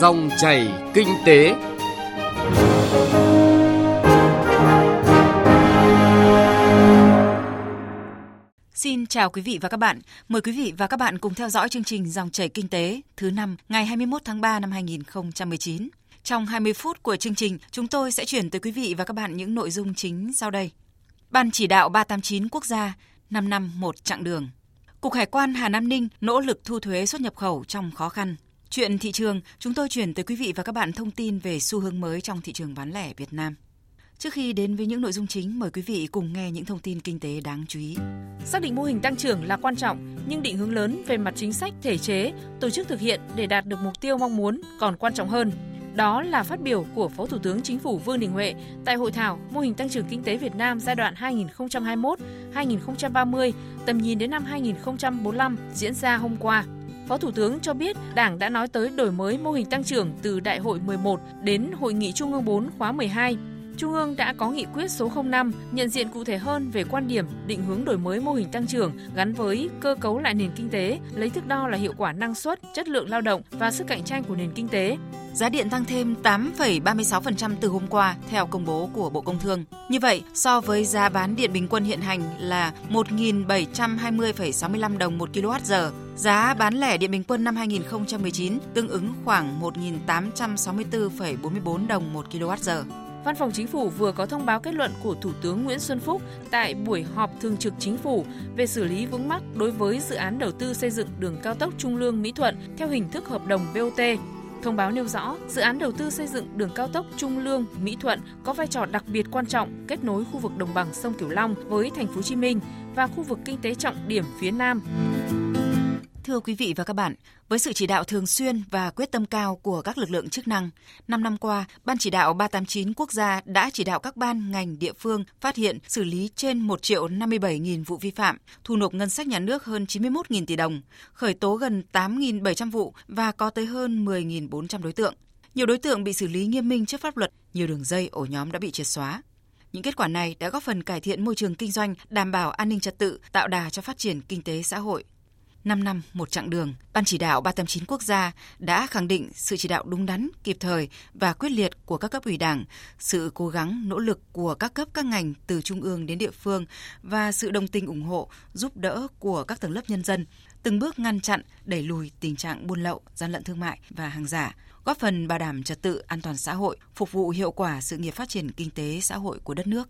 Dòng chảy kinh tế. Xin chào quý vị và các bạn. Mời quý vị và các bạn cùng theo dõi chương trình Dòng chảy kinh tế thứ năm ngày 21 tháng 3 năm 2019. Trong 20 phút của chương trình, chúng tôi sẽ chuyển tới quý vị và các bạn những nội dung chính sau đây. Ban chỉ đạo 389 quốc gia, 5 năm một chặng đường. Cục Hải quan Hà Nam Ninh nỗ lực thu thuế xuất nhập khẩu trong khó khăn. Chuyện thị trường, chúng tôi chuyển tới quý vị và các bạn thông tin về xu hướng mới trong thị trường bán lẻ Việt Nam. Trước khi đến với những nội dung chính, mời quý vị cùng nghe những thông tin kinh tế đáng chú ý. Xác định mô hình tăng trưởng là quan trọng, nhưng định hướng lớn về mặt chính sách, thể chế, tổ chức thực hiện để đạt được mục tiêu mong muốn còn quan trọng hơn. Đó là phát biểu của Phó Thủ tướng Chính phủ Vương Đình Huệ tại hội thảo Mô hình tăng trưởng kinh tế Việt Nam giai đoạn 2021-2030, tầm nhìn đến năm 2045 diễn ra hôm qua. Phó Thủ tướng cho biết Đảng đã nói tới đổi mới mô hình tăng trưởng từ Đại hội 11 đến Hội nghị Trung ương 4 khóa 12 Trung ương đã có nghị quyết số 05 nhận diện cụ thể hơn về quan điểm định hướng đổi mới mô hình tăng trưởng gắn với cơ cấu lại nền kinh tế, lấy thước đo là hiệu quả năng suất, chất lượng lao động và sức cạnh tranh của nền kinh tế. Giá điện tăng thêm 8,36% từ hôm qua theo công bố của Bộ Công Thương. Như vậy, so với giá bán điện bình quân hiện hành là 1.720,65 đồng một kWh, giá bán lẻ điện bình quân năm 2019 tương ứng khoảng 1.864,44 đồng một kWh. Văn phòng Chính phủ vừa có thông báo kết luận của Thủ tướng Nguyễn Xuân Phúc tại buổi họp thường trực Chính phủ về xử lý vướng mắc đối với dự án đầu tư xây dựng đường cao tốc Trung Lương Mỹ Thuận theo hình thức hợp đồng BOT. Thông báo nêu rõ, dự án đầu tư xây dựng đường cao tốc Trung Lương Mỹ Thuận có vai trò đặc biệt quan trọng kết nối khu vực đồng bằng sông Cửu Long với thành phố Hồ Chí Minh và khu vực kinh tế trọng điểm phía Nam. Thưa quý vị và các bạn, với sự chỉ đạo thường xuyên và quyết tâm cao của các lực lượng chức năng, 5 năm qua, Ban chỉ đạo 389 quốc gia đã chỉ đạo các ban, ngành, địa phương phát hiện, xử lý trên 1 triệu 57 nghìn vụ vi phạm, thu nộp ngân sách nhà nước hơn 91 nghìn tỷ đồng, khởi tố gần 8.700 vụ và có tới hơn 10.400 đối tượng. Nhiều đối tượng bị xử lý nghiêm minh trước pháp luật, nhiều đường dây ổ nhóm đã bị triệt xóa. Những kết quả này đã góp phần cải thiện môi trường kinh doanh, đảm bảo an ninh trật tự, tạo đà cho phát triển kinh tế xã hội. 5 năm một chặng đường, Ban chỉ đạo 389 quốc gia đã khẳng định sự chỉ đạo đúng đắn, kịp thời và quyết liệt của các cấp ủy Đảng, sự cố gắng nỗ lực của các cấp các ngành từ trung ương đến địa phương và sự đồng tình ủng hộ, giúp đỡ của các tầng lớp nhân dân, từng bước ngăn chặn, đẩy lùi tình trạng buôn lậu, gian lận thương mại và hàng giả, góp phần bảo đảm trật tự an toàn xã hội, phục vụ hiệu quả sự nghiệp phát triển kinh tế xã hội của đất nước.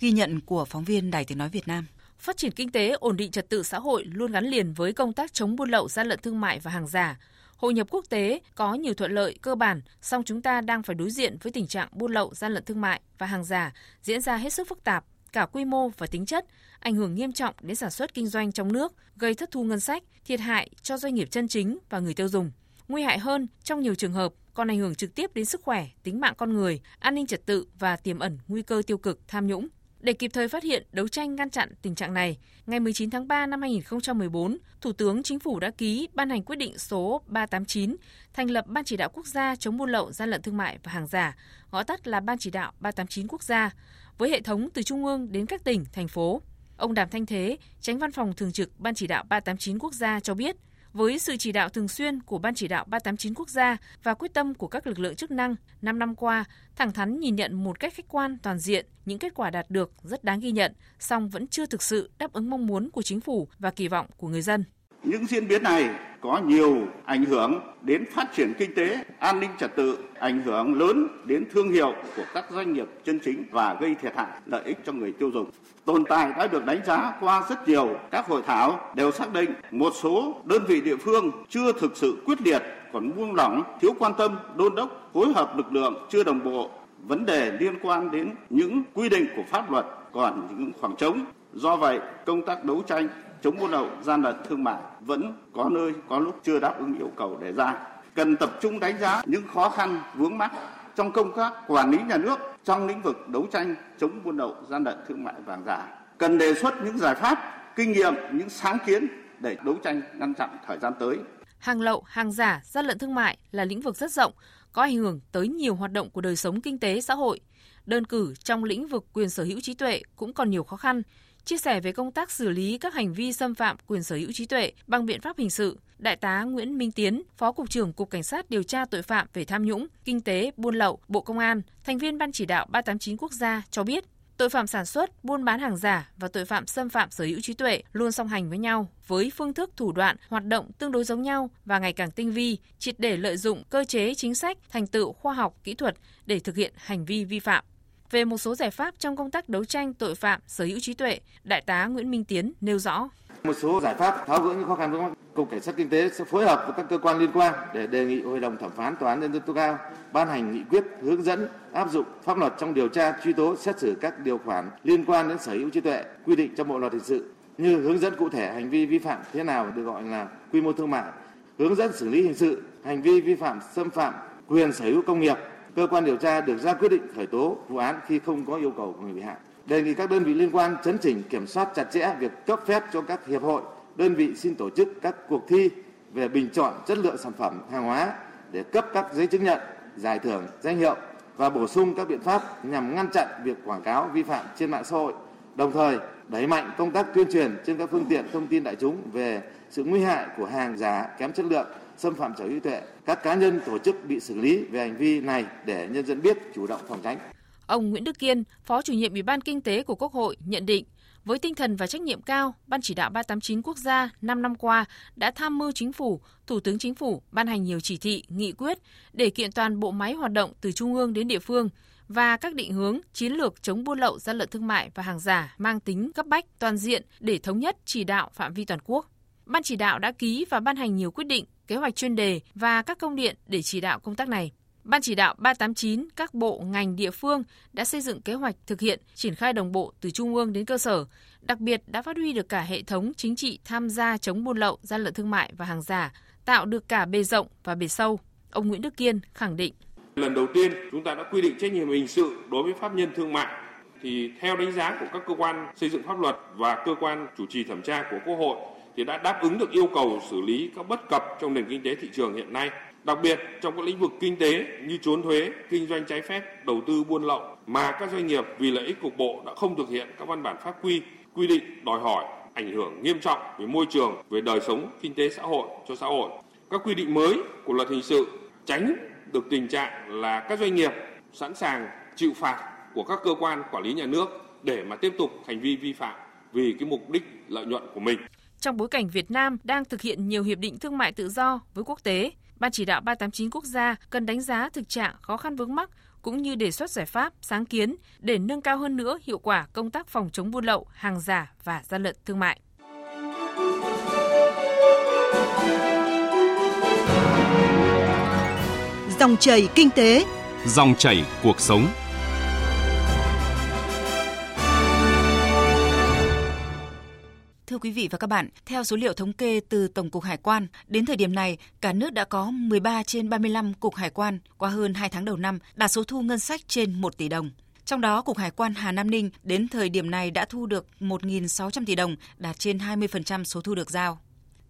Ghi nhận của phóng viên Đài Tiếng nói Việt Nam. Phát triển kinh tế, ổn định trật tự xã hội luôn gắn liền với công tác chống buôn lậu, gian lận thương mại và hàng giả. Hội nhập quốc tế có nhiều thuận lợi cơ bản, song chúng ta đang phải đối diện với tình trạng buôn lậu, gian lận thương mại và hàng giả diễn ra hết sức phức tạp, cả quy mô và tính chất, ảnh hưởng nghiêm trọng đến sản xuất kinh doanh trong nước, gây thất thu ngân sách, thiệt hại cho doanh nghiệp chân chính và người tiêu dùng. Nguy hại hơn, trong nhiều trường hợp còn ảnh hưởng trực tiếp đến sức khỏe, tính mạng con người, an ninh trật tự và tiềm ẩn nguy cơ tiêu cực tham nhũng. Để kịp thời phát hiện, đấu tranh ngăn chặn tình trạng này, ngày 19 tháng 3 năm 2014, Thủ tướng Chính phủ đã ký ban hành quyết định số 389 thành lập Ban chỉ đạo quốc gia chống buôn lậu, gian lận thương mại và hàng giả, gọi tắt là Ban chỉ đạo 389 quốc gia, với hệ thống từ trung ương đến các tỉnh, thành phố. Ông Đàm Thanh Thế, tránh văn phòng thường trực Ban chỉ đạo 389 quốc gia cho biết, với sự chỉ đạo thường xuyên của Ban chỉ đạo 389 quốc gia và quyết tâm của các lực lượng chức năng, 5 năm qua, thẳng thắn nhìn nhận một cách khách quan toàn diện những kết quả đạt được rất đáng ghi nhận, song vẫn chưa thực sự đáp ứng mong muốn của chính phủ và kỳ vọng của người dân. Những diễn biến này có nhiều ảnh hưởng đến phát triển kinh tế, an ninh trật tự, ảnh hưởng lớn đến thương hiệu của các doanh nghiệp chân chính và gây thiệt hại lợi ích cho người tiêu dùng. Tồn tại đã được đánh giá qua rất nhiều các hội thảo đều xác định một số đơn vị địa phương chưa thực sự quyết liệt, còn buông lỏng, thiếu quan tâm, đôn đốc, phối hợp lực lượng chưa đồng bộ. Vấn đề liên quan đến những quy định của pháp luật còn những khoảng trống. Do vậy, công tác đấu tranh chống buôn lậu, gian lận thương mại vẫn có nơi có lúc chưa đáp ứng yêu cầu đề ra. Cần tập trung đánh giá những khó khăn vướng mắc trong công tác quản lý nhà nước trong lĩnh vực đấu tranh chống buôn lậu, gian lận thương mại vàng giả. Cần đề xuất những giải pháp, kinh nghiệm, những sáng kiến để đấu tranh ngăn chặn thời gian tới. Hàng lậu, hàng giả, gian lận thương mại là lĩnh vực rất rộng, có ảnh hưởng tới nhiều hoạt động của đời sống kinh tế xã hội. Đơn cử trong lĩnh vực quyền sở hữu trí tuệ cũng còn nhiều khó khăn, Chia sẻ về công tác xử lý các hành vi xâm phạm quyền sở hữu trí tuệ bằng biện pháp hình sự, Đại tá Nguyễn Minh Tiến, Phó Cục trưởng Cục Cảnh sát điều tra tội phạm về tham nhũng, kinh tế, buôn lậu, Bộ Công an, thành viên Ban chỉ đạo 389 quốc gia cho biết, tội phạm sản xuất, buôn bán hàng giả và tội phạm xâm phạm sở hữu trí tuệ luôn song hành với nhau với phương thức thủ đoạn hoạt động tương đối giống nhau và ngày càng tinh vi, triệt để lợi dụng cơ chế chính sách, thành tựu khoa học, kỹ thuật để thực hiện hành vi vi phạm. Về một số giải pháp trong công tác đấu tranh tội phạm sở hữu trí tuệ, Đại tá Nguyễn Minh Tiến nêu rõ. Một số giải pháp tháo gỡ những khó khăn vướng mắc, Cục Cảnh sát Kinh tế sẽ phối hợp với các cơ quan liên quan để đề nghị Hội đồng thẩm phán Tòa án nhân dân tối cao ban hành nghị quyết hướng dẫn áp dụng pháp luật trong điều tra, truy tố, xét xử các điều khoản liên quan đến sở hữu trí tuệ quy định trong Bộ luật hình sự như hướng dẫn cụ thể hành vi vi phạm thế nào được gọi là quy mô thương mại, hướng dẫn xử lý hình sự hành vi vi phạm xâm phạm quyền sở hữu công nghiệp cơ quan điều tra được ra quyết định khởi tố vụ án khi không có yêu cầu của người bị hại. Đề nghị các đơn vị liên quan chấn chỉnh kiểm soát chặt chẽ việc cấp phép cho các hiệp hội, đơn vị xin tổ chức các cuộc thi về bình chọn chất lượng sản phẩm hàng hóa để cấp các giấy chứng nhận, giải thưởng, danh hiệu và bổ sung các biện pháp nhằm ngăn chặn việc quảng cáo vi phạm trên mạng xã hội. Đồng thời, đẩy mạnh công tác tuyên truyền trên các phương tiện thông tin đại chúng về sự nguy hại của hàng giả kém chất lượng xâm phạm sở hữu tuệ, các cá nhân tổ chức bị xử lý về hành vi này để nhân dân biết chủ động phòng tránh. Ông Nguyễn Đức Kiên, Phó chủ nhiệm Ủy ban Kinh tế của Quốc hội nhận định, với tinh thần và trách nhiệm cao, Ban chỉ đạo 389 quốc gia 5 năm qua đã tham mưu chính phủ, Thủ tướng Chính phủ ban hành nhiều chỉ thị, nghị quyết để kiện toàn bộ máy hoạt động từ trung ương đến địa phương và các định hướng chiến lược chống buôn lậu gian lận thương mại và hàng giả mang tính cấp bách toàn diện để thống nhất chỉ đạo phạm vi toàn quốc. Ban chỉ đạo đã ký và ban hành nhiều quyết định kế hoạch chuyên đề và các công điện để chỉ đạo công tác này. Ban chỉ đạo 389 các bộ ngành địa phương đã xây dựng kế hoạch thực hiện triển khai đồng bộ từ trung ương đến cơ sở, đặc biệt đã phát huy được cả hệ thống chính trị tham gia chống buôn lậu, gian lận thương mại và hàng giả, tạo được cả bề rộng và bề sâu. Ông Nguyễn Đức Kiên khẳng định. Lần đầu tiên chúng ta đã quy định trách nhiệm hình sự đối với pháp nhân thương mại thì theo đánh giá của các cơ quan xây dựng pháp luật và cơ quan chủ trì thẩm tra của Quốc hội thì đã đáp ứng được yêu cầu xử lý các bất cập trong nền kinh tế thị trường hiện nay. Đặc biệt trong các lĩnh vực kinh tế như trốn thuế, kinh doanh trái phép, đầu tư buôn lậu mà các doanh nghiệp vì lợi ích cục bộ đã không thực hiện các văn bản pháp quy, quy định đòi hỏi ảnh hưởng nghiêm trọng về môi trường, về đời sống kinh tế xã hội cho xã hội. Các quy định mới của luật hình sự tránh được tình trạng là các doanh nghiệp sẵn sàng chịu phạt của các cơ quan quản lý nhà nước để mà tiếp tục hành vi vi phạm vì cái mục đích lợi nhuận của mình. Trong bối cảnh Việt Nam đang thực hiện nhiều hiệp định thương mại tự do với quốc tế, Ban chỉ đạo 389 quốc gia cần đánh giá thực trạng khó khăn vướng mắc cũng như đề xuất giải pháp, sáng kiến để nâng cao hơn nữa hiệu quả công tác phòng chống buôn lậu, hàng giả và gian lận thương mại. Dòng chảy kinh tế, dòng chảy cuộc sống. Thưa quý vị và các bạn, theo số liệu thống kê từ Tổng cục Hải quan, đến thời điểm này, cả nước đã có 13 trên 35 cục hải quan qua hơn 2 tháng đầu năm đạt số thu ngân sách trên 1 tỷ đồng. Trong đó, Cục Hải quan Hà Nam Ninh đến thời điểm này đã thu được 1.600 tỷ đồng, đạt trên 20% số thu được giao.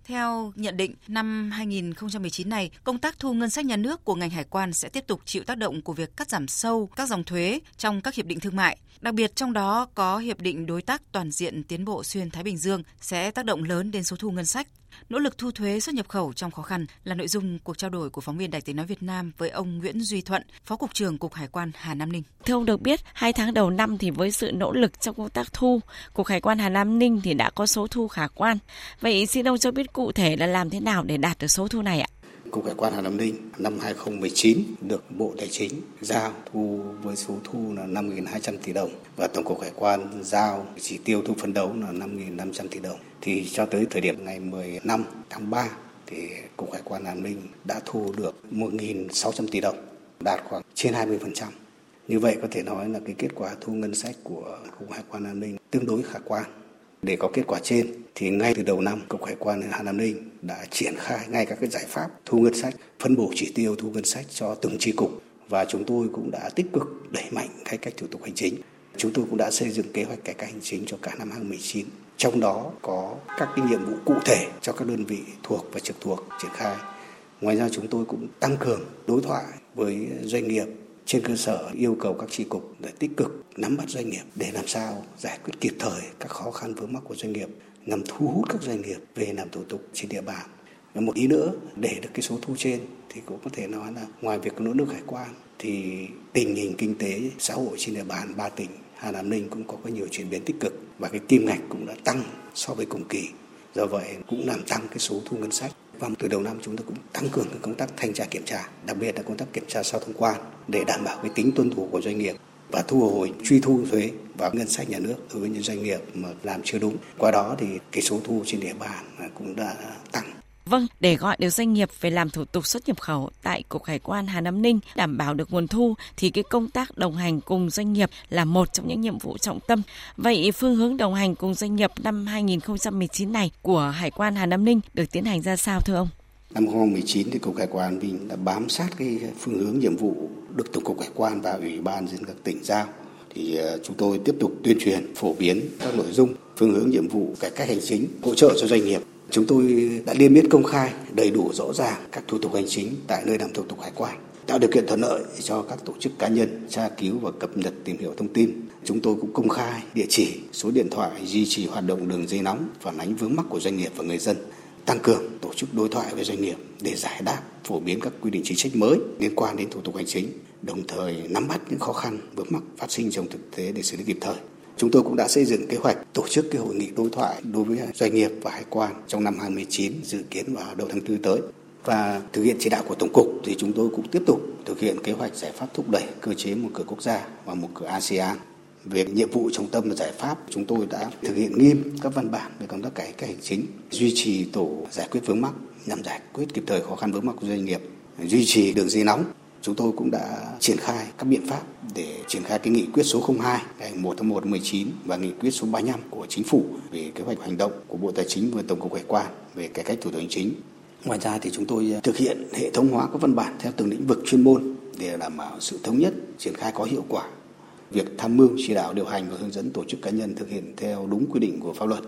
Theo nhận định, năm 2019 này, công tác thu ngân sách nhà nước của ngành hải quan sẽ tiếp tục chịu tác động của việc cắt giảm sâu các dòng thuế trong các hiệp định thương mại. Đặc biệt trong đó có hiệp định đối tác toàn diện tiến bộ xuyên Thái Bình Dương sẽ tác động lớn đến số thu ngân sách. Nỗ lực thu thuế xuất nhập khẩu trong khó khăn là nội dung cuộc trao đổi của phóng viên Đài Tiếng nói Việt Nam với ông Nguyễn Duy Thuận, Phó cục trưởng Cục Hải quan Hà Nam Ninh. Thưa ông được biết, hai tháng đầu năm thì với sự nỗ lực trong công tác thu, Cục Hải quan Hà Nam Ninh thì đã có số thu khả quan. Vậy xin ông cho biết cụ thể là làm thế nào để đạt được số thu này ạ? Cục Hải quan Hà Nam Ninh năm 2019 được Bộ Tài chính giao thu với số thu là 5.200 tỷ đồng và Tổng cục Hải quan giao chỉ tiêu thu phấn đấu là 5.500 tỷ đồng. Thì cho tới thời điểm ngày 15 tháng 3 thì Cục Hải quan Hà Nam Ninh đã thu được 1.600 tỷ đồng, đạt khoảng trên 20%. Như vậy có thể nói là cái kết quả thu ngân sách của Cục Hải quan An Ninh tương đối khả quan. Để có kết quả trên thì ngay từ đầu năm Cục Hải quan Hà Nam Ninh đã triển khai ngay các cái giải pháp thu ngân sách, phân bổ chỉ tiêu thu ngân sách cho từng chi cục và chúng tôi cũng đã tích cực đẩy mạnh cải cách thủ tục hành chính. Chúng tôi cũng đã xây dựng kế hoạch cải cách hành chính cho cả năm 2019. Trong đó có các cái nhiệm vụ cụ thể cho các đơn vị thuộc và trực thuộc triển khai. Ngoài ra chúng tôi cũng tăng cường đối thoại với doanh nghiệp trên cơ sở yêu cầu các tri cục để tích cực nắm bắt doanh nghiệp để làm sao giải quyết kịp thời các khó khăn vướng mắc của doanh nghiệp, nhằm thu hút các doanh nghiệp về làm thủ tục trên địa bàn. Một ý nữa, để được cái số thu trên thì cũng có thể nói là ngoài việc nỗ lực hải quan thì tình hình kinh tế, xã hội trên địa bàn ba tỉnh, Hà Nam Ninh cũng có nhiều chuyển biến tích cực và cái kim ngạch cũng đã tăng so với cùng kỳ. Do vậy cũng làm tăng cái số thu ngân sách. Và từ đầu năm chúng tôi cũng tăng cường công tác thanh tra kiểm tra, đặc biệt là công tác kiểm tra sau thông quan để đảm bảo cái tính tuân thủ của doanh nghiệp và thu hồi truy thu thuế vào ngân sách nhà nước đối với những doanh nghiệp mà làm chưa đúng. Qua đó thì cái số thu trên địa bàn cũng đã tăng. Vâng, để gọi được doanh nghiệp về làm thủ tục xuất nhập khẩu tại Cục Hải quan Hà Nam Ninh đảm bảo được nguồn thu thì cái công tác đồng hành cùng doanh nghiệp là một trong những nhiệm vụ trọng tâm. Vậy phương hướng đồng hành cùng doanh nghiệp năm 2019 này của Hải quan Hà Nam Ninh được tiến hành ra sao thưa ông? Năm 2019 thì Cục Hải quan mình đã bám sát cái phương hướng nhiệm vụ được Tổng cục Hải quan và Ủy ban dân các tỉnh giao thì ờ, chúng tôi tiếp tục tuyên truyền phổ biến các nội dung phương hướng nhiệm vụ cải cách hành chính hỗ trợ cho doanh nghiệp Chúng tôi đã liên miết công khai đầy đủ rõ ràng các thủ tục hành chính tại nơi làm thủ tục hải quan, tạo điều kiện thuận lợi cho các tổ chức cá nhân tra cứu và cập nhật tìm hiểu thông tin. Chúng tôi cũng công khai địa chỉ, số điện thoại duy trì hoạt động đường dây nóng phản ánh vướng mắc của doanh nghiệp và người dân tăng cường tổ chức đối thoại với doanh nghiệp để giải đáp phổ biến các quy định chính sách mới liên quan đến thủ tục hành chính đồng thời nắm bắt những khó khăn vướng mắc phát sinh trong thực tế để xử lý kịp thời Chúng tôi cũng đã xây dựng kế hoạch tổ chức cái hội nghị đối thoại đối với doanh nghiệp và hải quan trong năm 2019 dự kiến vào đầu tháng 4 tới. Và thực hiện chỉ đạo của Tổng cục thì chúng tôi cũng tiếp tục thực hiện kế hoạch giải pháp thúc đẩy cơ chế một cửa quốc gia và một cửa ASEAN. Về nhiệm vụ trọng tâm và giải pháp, chúng tôi đã thực hiện nghiêm các văn bản về công tác cải cách hành chính, duy trì tổ giải quyết vướng mắc nhằm giải quyết kịp thời khó khăn vướng mắc của doanh nghiệp, duy trì đường dây nóng chúng tôi cũng đã triển khai các biện pháp để triển khai cái nghị quyết số 02 ngày 1 tháng 1 năm 19 và nghị quyết số 35 của chính phủ về kế hoạch hành động của Bộ Tài chính và Tổng cục Hải quan về cải cách thủ tục hành chính. Ngoài ra thì chúng tôi thực hiện hệ thống hóa các văn bản theo từng lĩnh vực chuyên môn để đảm bảo sự thống nhất, triển khai có hiệu quả. Việc tham mưu, chỉ đạo, điều hành và hướng dẫn tổ chức cá nhân thực hiện theo đúng quy định của pháp luật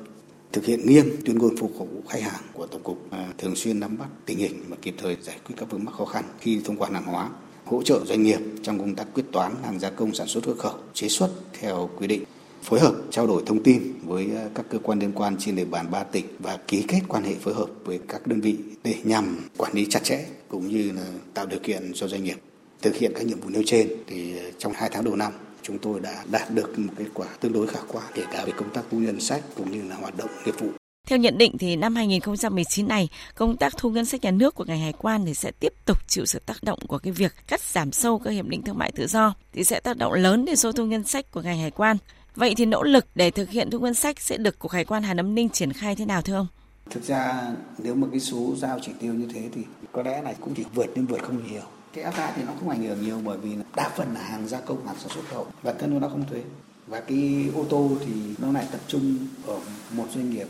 thực hiện nghiêm tuyên ngôn phục vụ khách hàng của tổng cục à, thường xuyên nắm bắt tình hình và kịp thời giải quyết các vướng mắc khó khăn khi thông quan hàng hóa, hỗ trợ doanh nghiệp trong công tác quyết toán hàng gia công sản xuất xuất khẩu, chế xuất theo quy định, phối hợp trao đổi thông tin với à, các cơ quan liên quan trên địa bàn ba tỉnh và ký kết quan hệ phối hợp với các đơn vị để nhằm quản lý chặt chẽ cũng như là tạo điều kiện cho doanh nghiệp thực hiện các nhiệm vụ nêu trên thì à, trong hai tháng đầu năm chúng tôi đã đạt được một kết quả tương đối khả quan kể cả về công tác thu ngân sách cũng như là hoạt động nghiệp vụ. Theo nhận định thì năm 2019 này, công tác thu ngân sách nhà nước của ngành hải quan thì sẽ tiếp tục chịu sự tác động của cái việc cắt giảm sâu các hiệp định thương mại tự do thì sẽ tác động lớn đến số thu ngân sách của ngành hải quan. Vậy thì nỗ lực để thực hiện thu ngân sách sẽ được Cục Hải quan Hà Nam Ninh triển khai thế nào thưa ông? Thực ra nếu mà cái số giao chỉ tiêu như thế thì có lẽ là cũng chỉ vượt nhưng vượt không nhiều cái FTA thì nó không ảnh hưởng nhiều bởi vì đa phần là hàng gia công hàng sản xuất khẩu bản thân nó không thuế. Và cái ô tô thì nó lại tập trung ở một doanh nghiệp.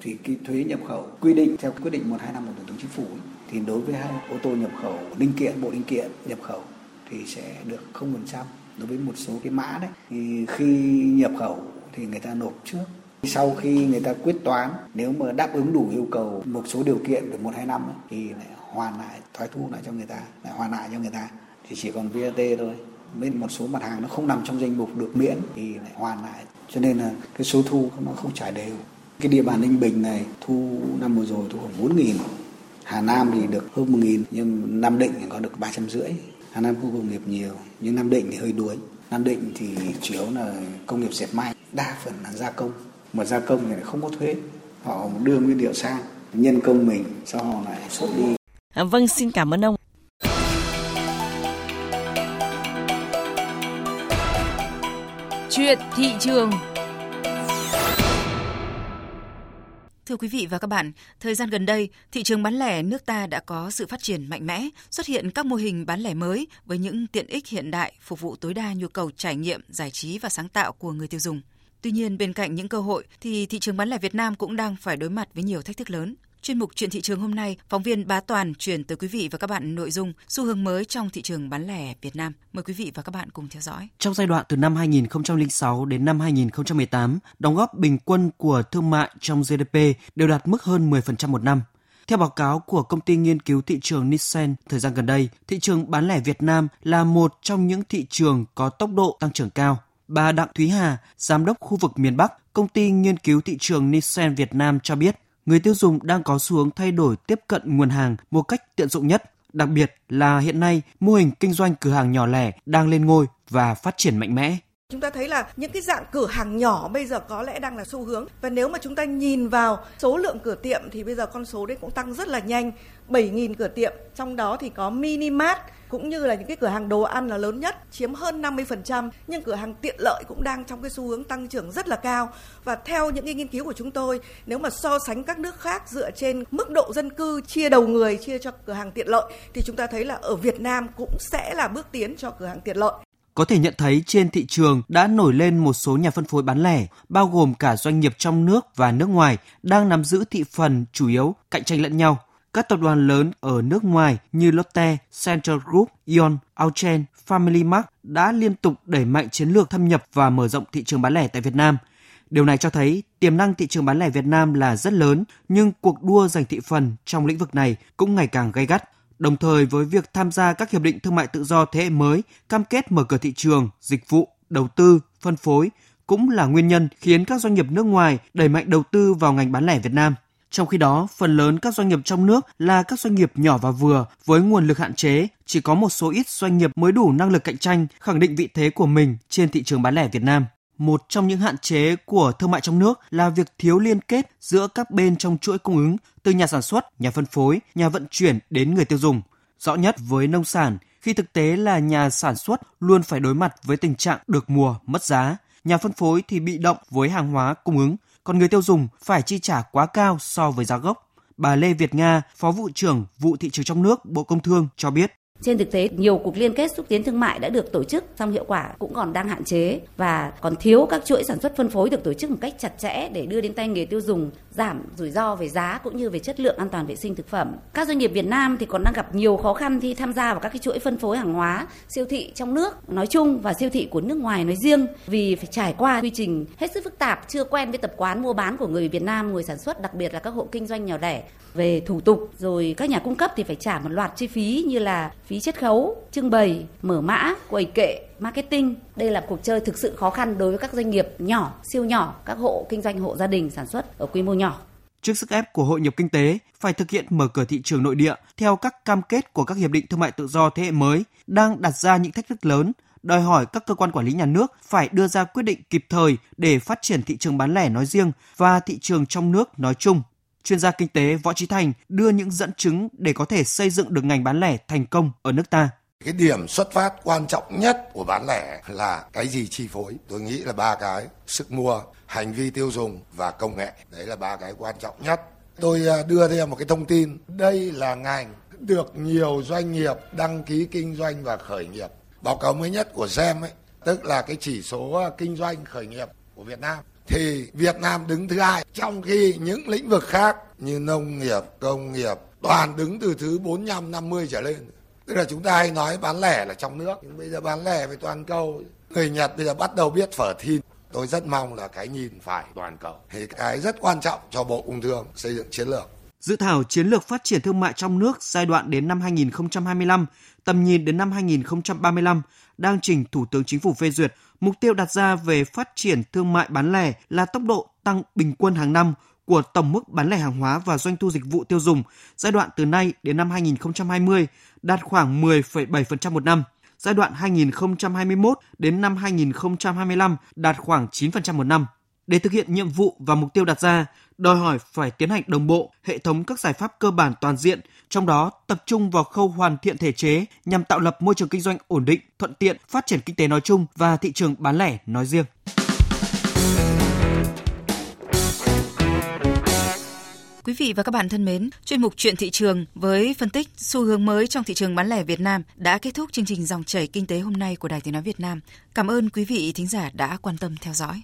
Thì cái thuế nhập khẩu quy định theo quyết định 125 của Thủ tướng Chính phủ ấy, thì đối với hai ô tô nhập khẩu linh kiện bộ linh kiện nhập khẩu thì sẽ được 0% đối với một số cái mã đấy thì khi nhập khẩu thì người ta nộp trước sau khi người ta quyết toán nếu mà đáp ứng đủ yêu cầu một số điều kiện của 125 ấy, thì lại hoàn lại thoái thu lại cho người ta lại hoàn lại cho người ta. Thì chỉ còn VAT thôi. Bên một số mặt hàng nó không nằm trong danh mục được miễn thì lại hoàn lại. Cho nên là cái số thu nó không trải đều. Cái địa bàn ninh bình này thu năm vừa rồi thu khoảng bốn nghìn. Hà nam thì được hơn một nghìn nhưng nam định thì có được ba trăm rưỡi. Hà nam khu công nghiệp nhiều nhưng nam định thì hơi đuối. Nam định thì chủ yếu là công nghiệp dệt may đa phần là gia công mà gia công thì lại không có thuế họ đưa nguyên liệu sang nhân công mình sau họ lại xuất đi À, vâng, xin cảm ơn ông. Chuyện thị trường Thưa quý vị và các bạn, thời gian gần đây, thị trường bán lẻ nước ta đã có sự phát triển mạnh mẽ, xuất hiện các mô hình bán lẻ mới với những tiện ích hiện đại phục vụ tối đa nhu cầu trải nghiệm, giải trí và sáng tạo của người tiêu dùng. Tuy nhiên, bên cạnh những cơ hội thì thị trường bán lẻ Việt Nam cũng đang phải đối mặt với nhiều thách thức lớn. Chuyên mục Chuyện thị trường hôm nay, phóng viên Bá Toàn chuyển tới quý vị và các bạn nội dung xu hướng mới trong thị trường bán lẻ Việt Nam. Mời quý vị và các bạn cùng theo dõi. Trong giai đoạn từ năm 2006 đến năm 2018, đóng góp bình quân của thương mại trong GDP đều đạt mức hơn 10% một năm. Theo báo cáo của công ty nghiên cứu thị trường Nielsen, thời gian gần đây, thị trường bán lẻ Việt Nam là một trong những thị trường có tốc độ tăng trưởng cao. Bà Đặng Thúy Hà, giám đốc khu vực miền Bắc, công ty nghiên cứu thị trường Nissan Việt Nam cho biết, người tiêu dùng đang có xu hướng thay đổi tiếp cận nguồn hàng một cách tiện dụng nhất. Đặc biệt là hiện nay, mô hình kinh doanh cửa hàng nhỏ lẻ đang lên ngôi và phát triển mạnh mẽ. Chúng ta thấy là những cái dạng cửa hàng nhỏ bây giờ có lẽ đang là xu hướng và nếu mà chúng ta nhìn vào số lượng cửa tiệm thì bây giờ con số đấy cũng tăng rất là nhanh, 7.000 cửa tiệm, trong đó thì có mini mart cũng như là những cái cửa hàng đồ ăn là lớn nhất chiếm hơn 50% nhưng cửa hàng tiện lợi cũng đang trong cái xu hướng tăng trưởng rất là cao và theo những cái nghiên cứu của chúng tôi nếu mà so sánh các nước khác dựa trên mức độ dân cư chia đầu người chia cho cửa hàng tiện lợi thì chúng ta thấy là ở Việt Nam cũng sẽ là bước tiến cho cửa hàng tiện lợi có thể nhận thấy trên thị trường đã nổi lên một số nhà phân phối bán lẻ, bao gồm cả doanh nghiệp trong nước và nước ngoài, đang nắm giữ thị phần chủ yếu, cạnh tranh lẫn nhau. Các tập đoàn lớn ở nước ngoài như Lotte, Central Group, Ion, Auchan, Family Mart đã liên tục đẩy mạnh chiến lược thâm nhập và mở rộng thị trường bán lẻ tại Việt Nam. Điều này cho thấy tiềm năng thị trường bán lẻ Việt Nam là rất lớn, nhưng cuộc đua giành thị phần trong lĩnh vực này cũng ngày càng gay gắt. Đồng thời với việc tham gia các hiệp định thương mại tự do thế hệ mới, cam kết mở cửa thị trường, dịch vụ, đầu tư, phân phối cũng là nguyên nhân khiến các doanh nghiệp nước ngoài đẩy mạnh đầu tư vào ngành bán lẻ Việt Nam. Trong khi đó, phần lớn các doanh nghiệp trong nước là các doanh nghiệp nhỏ và vừa với nguồn lực hạn chế, chỉ có một số ít doanh nghiệp mới đủ năng lực cạnh tranh, khẳng định vị thế của mình trên thị trường bán lẻ Việt Nam. Một trong những hạn chế của thương mại trong nước là việc thiếu liên kết giữa các bên trong chuỗi cung ứng, từ nhà sản xuất, nhà phân phối, nhà vận chuyển đến người tiêu dùng. Rõ nhất với nông sản, khi thực tế là nhà sản xuất luôn phải đối mặt với tình trạng được mùa, mất giá, nhà phân phối thì bị động với hàng hóa cung ứng, còn người tiêu dùng phải chi trả quá cao so với giá gốc. Bà Lê Việt Nga, Phó vụ trưởng vụ thị trường trong nước Bộ Công Thương cho biết. Trên thực tế, nhiều cuộc liên kết xúc tiến thương mại đã được tổ chức, song hiệu quả cũng còn đang hạn chế và còn thiếu các chuỗi sản xuất phân phối được tổ chức một cách chặt chẽ để đưa đến tay người tiêu dùng, giảm rủi ro về giá cũng như về chất lượng an toàn vệ sinh thực phẩm. Các doanh nghiệp Việt Nam thì còn đang gặp nhiều khó khăn khi tham gia vào các cái chuỗi phân phối hàng hóa, siêu thị trong nước nói chung và siêu thị của nước ngoài nói riêng vì phải trải qua quy trình hết sức phức tạp, chưa quen với tập quán mua bán của người Việt Nam, người sản xuất, đặc biệt là các hộ kinh doanh nhỏ lẻ về thủ tục rồi các nhà cung cấp thì phải trả một loạt chi phí như là phí chiết khấu, trưng bày, mở mã, quầy kệ, marketing. Đây là cuộc chơi thực sự khó khăn đối với các doanh nghiệp nhỏ, siêu nhỏ, các hộ kinh doanh hộ gia đình sản xuất ở quy mô nhỏ. Trước sức ép của hội nhập kinh tế, phải thực hiện mở cửa thị trường nội địa theo các cam kết của các hiệp định thương mại tự do thế hệ mới đang đặt ra những thách thức lớn, đòi hỏi các cơ quan quản lý nhà nước phải đưa ra quyết định kịp thời để phát triển thị trường bán lẻ nói riêng và thị trường trong nước nói chung chuyên gia kinh tế Võ Trí Thành đưa những dẫn chứng để có thể xây dựng được ngành bán lẻ thành công ở nước ta. Cái điểm xuất phát quan trọng nhất của bán lẻ là cái gì chi phối? Tôi nghĩ là ba cái, sức mua, hành vi tiêu dùng và công nghệ. Đấy là ba cái quan trọng nhất. Tôi à, đưa thêm một cái thông tin, đây là ngành được nhiều doanh nghiệp đăng ký kinh doanh và khởi nghiệp. Báo cáo mới nhất của GEM ấy, tức là cái chỉ số à, kinh doanh khởi nghiệp của Việt Nam thì Việt Nam đứng thứ hai trong khi những lĩnh vực khác như nông nghiệp, công nghiệp toàn đứng từ thứ 45 50 trở lên. Tức là chúng ta hay nói bán lẻ là trong nước, nhưng bây giờ bán lẻ về toàn cầu. Người Nhật bây giờ bắt đầu biết phở thin. Tôi rất mong là cái nhìn phải toàn cầu. Thì cái rất quan trọng cho Bộ Công Thương xây dựng chiến lược. Dự thảo chiến lược phát triển thương mại trong nước giai đoạn đến năm 2025, tầm nhìn đến năm 2035 đang trình Thủ tướng Chính phủ phê duyệt. Mục tiêu đặt ra về phát triển thương mại bán lẻ là tốc độ tăng bình quân hàng năm của tổng mức bán lẻ hàng hóa và doanh thu dịch vụ tiêu dùng giai đoạn từ nay đến năm 2020 đạt khoảng 10,7% một năm. Giai đoạn 2021 đến năm 2025 đạt khoảng 9% một năm. Để thực hiện nhiệm vụ và mục tiêu đặt ra, đòi hỏi phải tiến hành đồng bộ hệ thống các giải pháp cơ bản toàn diện, trong đó tập trung vào khâu hoàn thiện thể chế nhằm tạo lập môi trường kinh doanh ổn định, thuận tiện, phát triển kinh tế nói chung và thị trường bán lẻ nói riêng. Quý vị và các bạn thân mến, chuyên mục Chuyện thị trường với phân tích xu hướng mới trong thị trường bán lẻ Việt Nam đã kết thúc chương trình dòng chảy kinh tế hôm nay của Đài Tiếng nói Việt Nam. Cảm ơn quý vị thính giả đã quan tâm theo dõi.